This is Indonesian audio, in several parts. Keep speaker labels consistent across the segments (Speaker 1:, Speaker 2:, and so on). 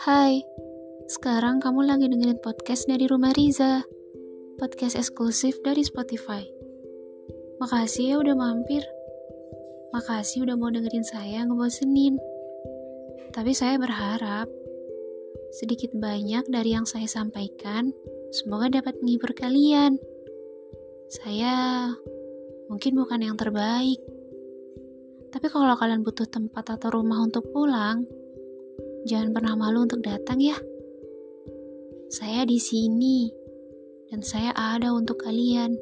Speaker 1: Hai, sekarang kamu lagi dengerin podcast dari Rumah Riza, podcast eksklusif dari Spotify. Makasih ya udah mampir. Makasih udah mau dengerin saya ngebosenin. Tapi saya berharap sedikit banyak dari yang saya sampaikan semoga dapat menghibur kalian. Saya mungkin bukan yang terbaik. Tapi kalau kalian butuh tempat atau rumah untuk pulang, Jangan pernah malu untuk datang ya. Saya di sini dan saya ada untuk kalian.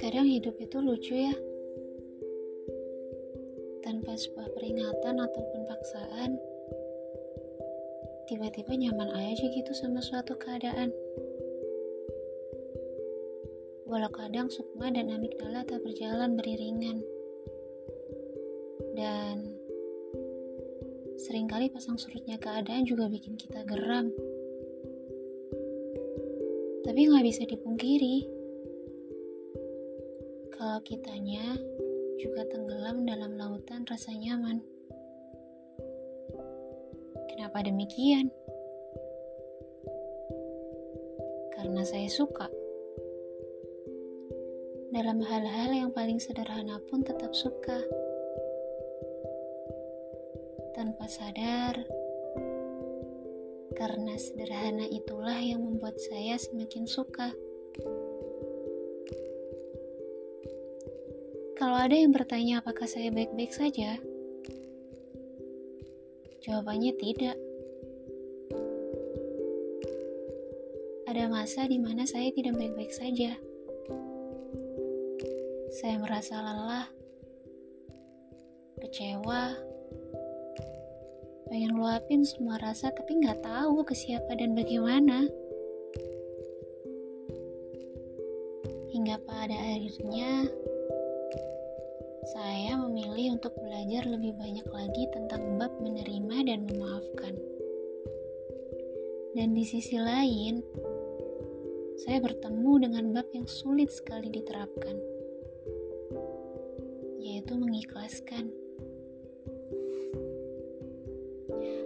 Speaker 1: Kadang hidup itu lucu ya. Tanpa sebuah peringatan ataupun paksaan, tiba-tiba nyaman aja gitu sama suatu keadaan. Walau kadang sukma dan amigdala tak berjalan beriringan. Dan sering kali pasang surutnya keadaan juga bikin kita geram. Tapi nggak bisa dipungkiri, kalau kitanya juga tenggelam dalam lautan rasa nyaman. Kenapa demikian? Karena saya suka dalam hal-hal yang paling sederhana pun tetap suka. Tanpa sadar, karena sederhana itulah yang membuat saya semakin suka. Kalau ada yang bertanya apakah saya baik-baik saja, jawabannya tidak. Ada masa di mana saya tidak baik-baik saja. Saya merasa lelah, kecewa, pengen luapin semua rasa tapi nggak tahu ke siapa dan bagaimana. Hingga pada akhirnya saya memilih untuk belajar lebih banyak lagi tentang bab menerima dan memaafkan. Dan di sisi lain, saya bertemu dengan bab yang sulit sekali diterapkan yaitu mengikhlaskan.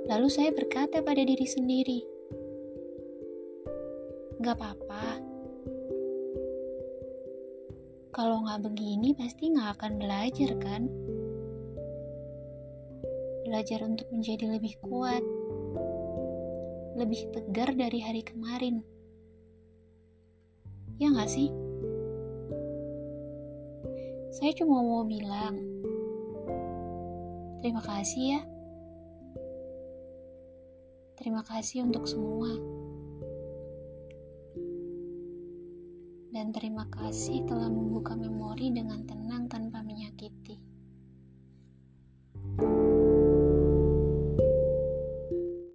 Speaker 1: Lalu saya berkata pada diri sendiri, Gak apa-apa. Kalau gak begini pasti gak akan belajar kan? Belajar untuk menjadi lebih kuat, lebih tegar dari hari kemarin. Ya gak sih? Saya cuma mau bilang, terima kasih ya. Terima kasih untuk semua. Dan terima kasih telah membuka memori dengan tenang tanpa.